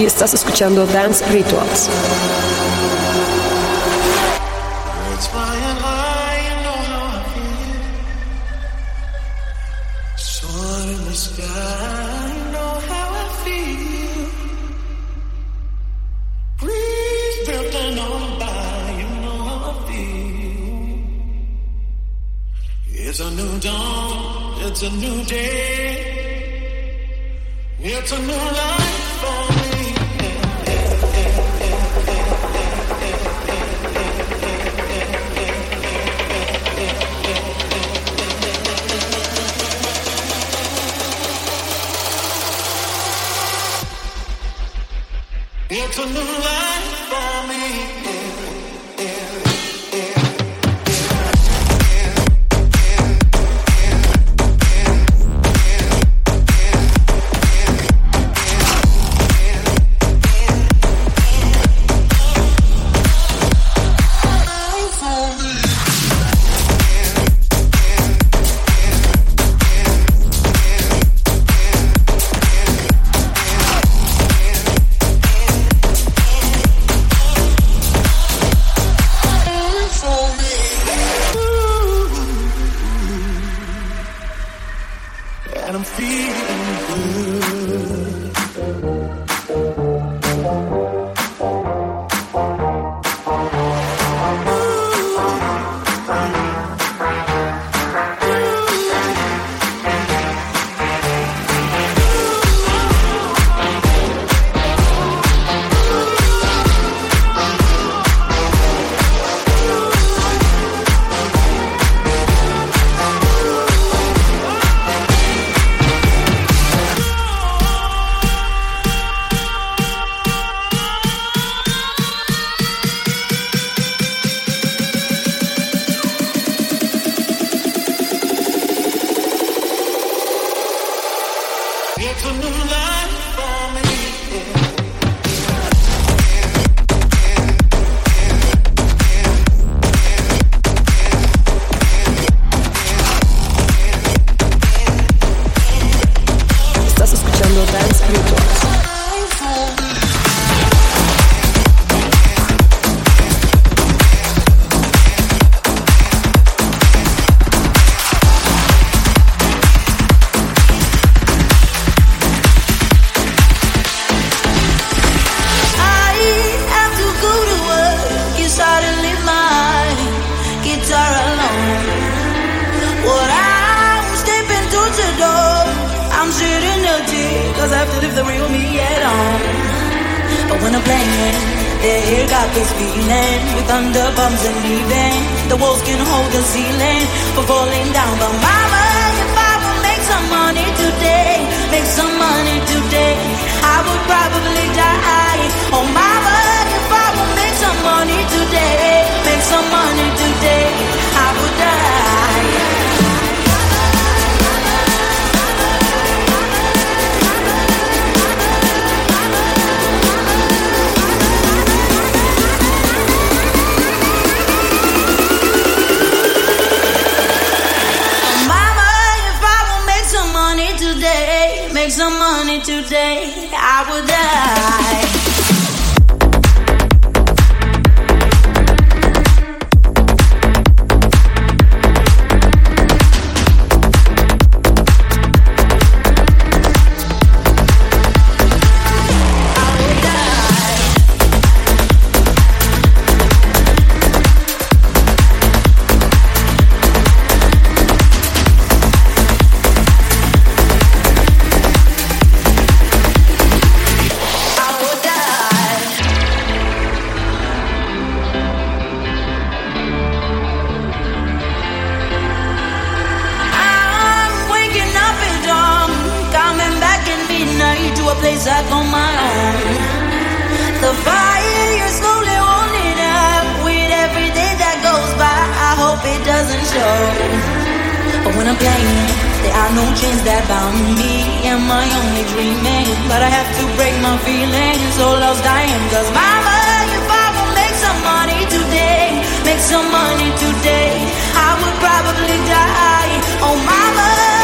y estás escuchando Dance Rituals. You. place up on my own. The fire you're slowly warming up with every day that goes by. I hope it doesn't show. But when I'm playing, there are no chains that bound me Am I only dreaming. But I have to break my feelings, so I'm Cause mama, if I would make some money today, make some money today, I would probably die. Oh mama.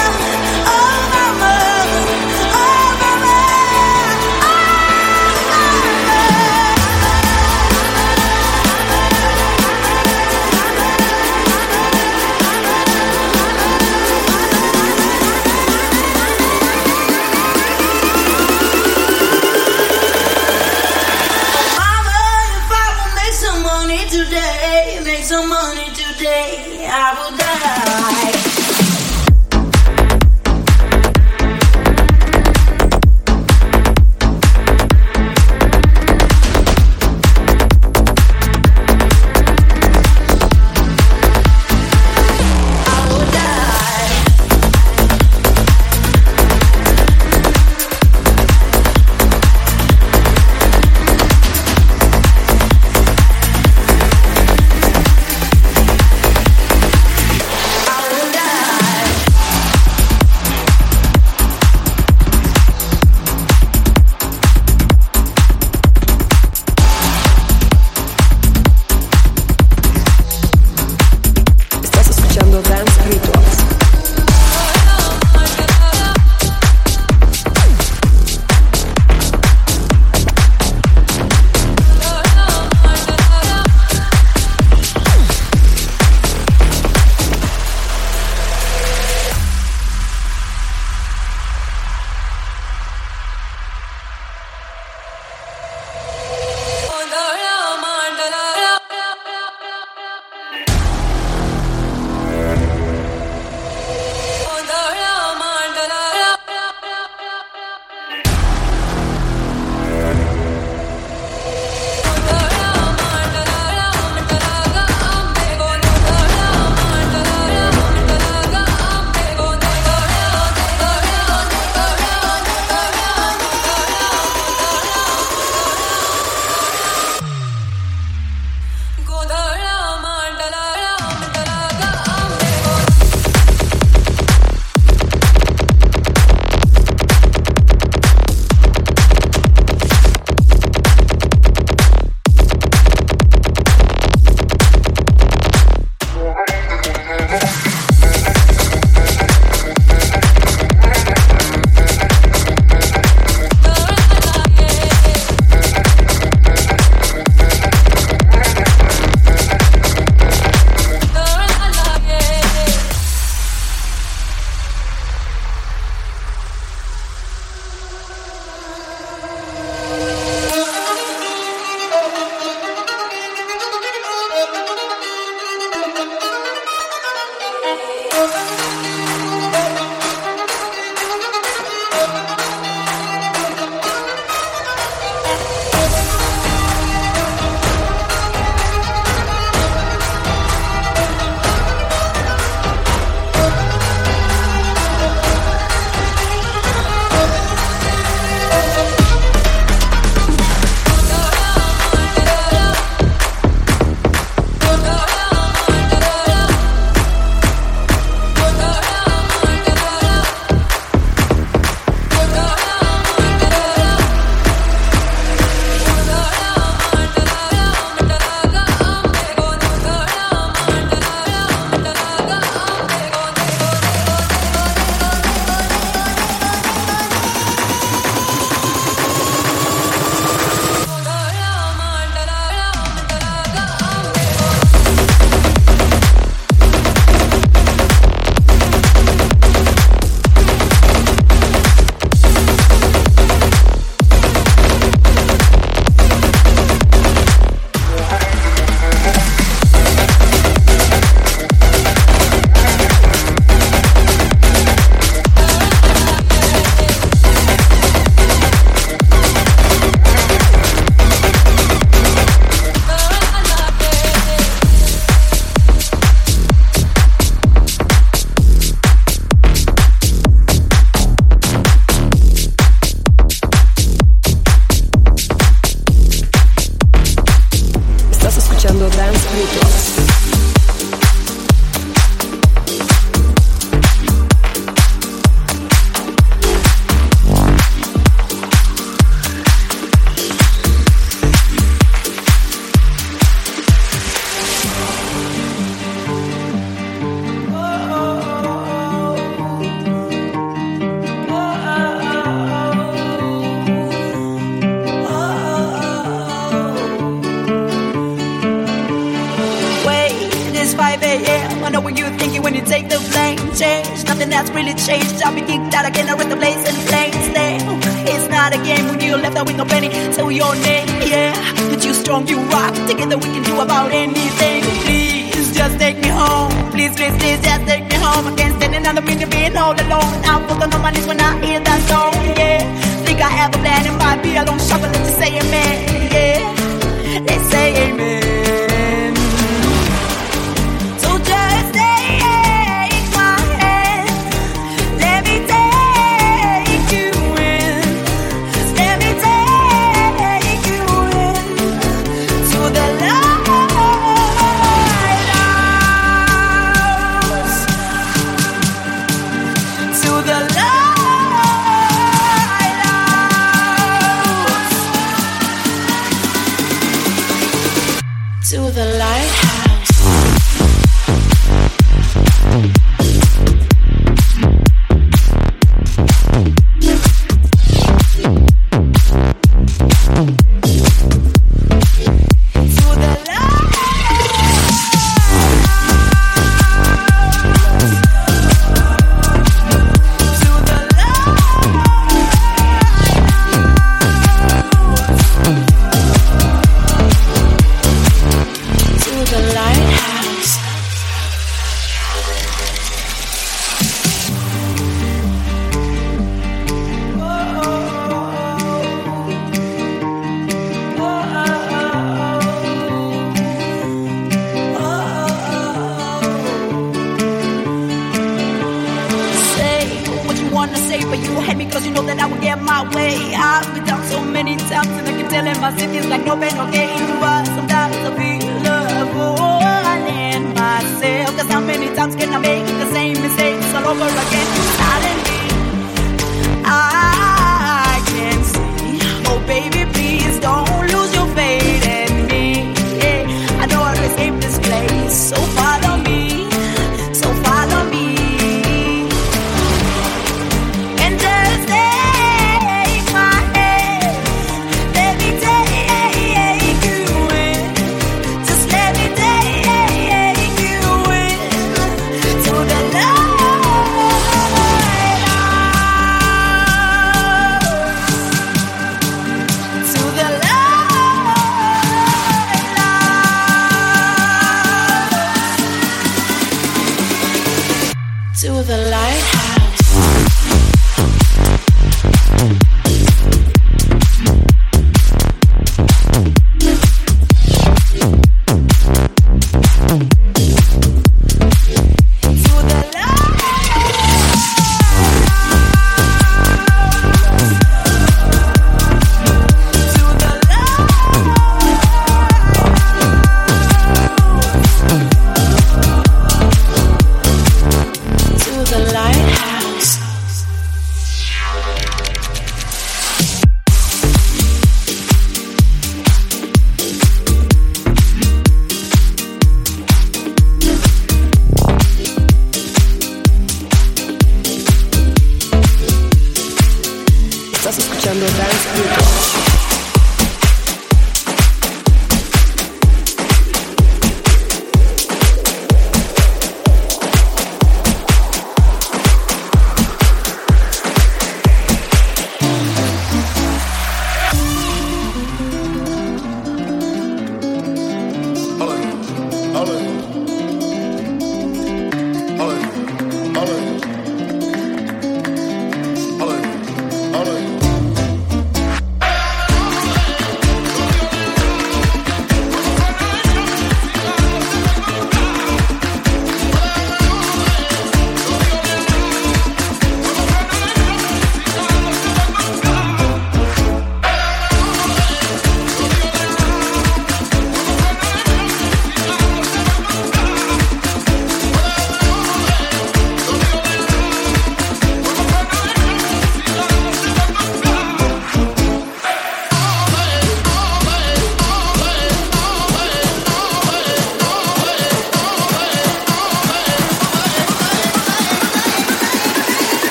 Nothing that's really changed. I'll be kicked out again, I rest the place in plain stay. It's not a game when you're left out with no penny. Say your name, yeah. That you strong, you rock. Together we can do about anything. Please just take me home. Please, please, please, just take me home. I can't stand another minute being all alone. I'm full on my knees when I hear that song, yeah. Think I have a plan, it might be a long shot, but let's just say amen, yeah. Let's say amen. Wanna say, but you hate me cause you know that I will get my way. I've been down so many times and I can tell in my city's like no pain, no gain. But sometimes I feel fool in myself. Cause how many times can I make the same mistakes all over again? Suddenly, I can see. Oh, baby,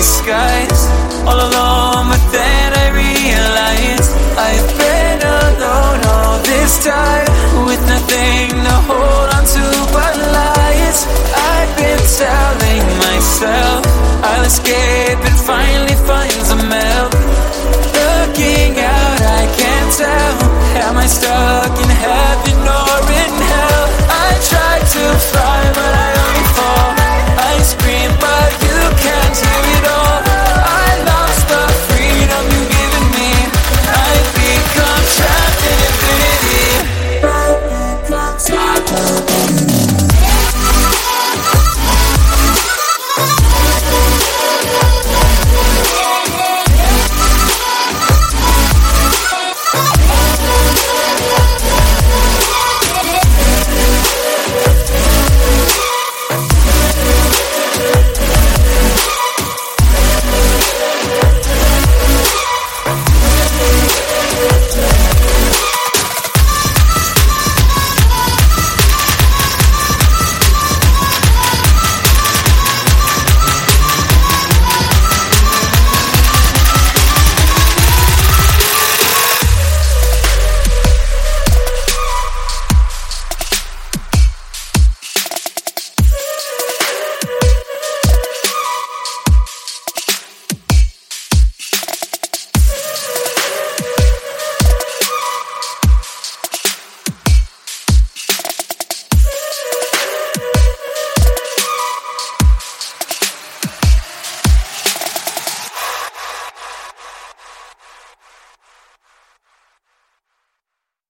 these skies. All alone, but then I realized I've been alone all this time with nothing to hold on to but lies. I've been telling myself I'll escape and finally find some help. Looking out, I can't tell. Am I stuck in heaven?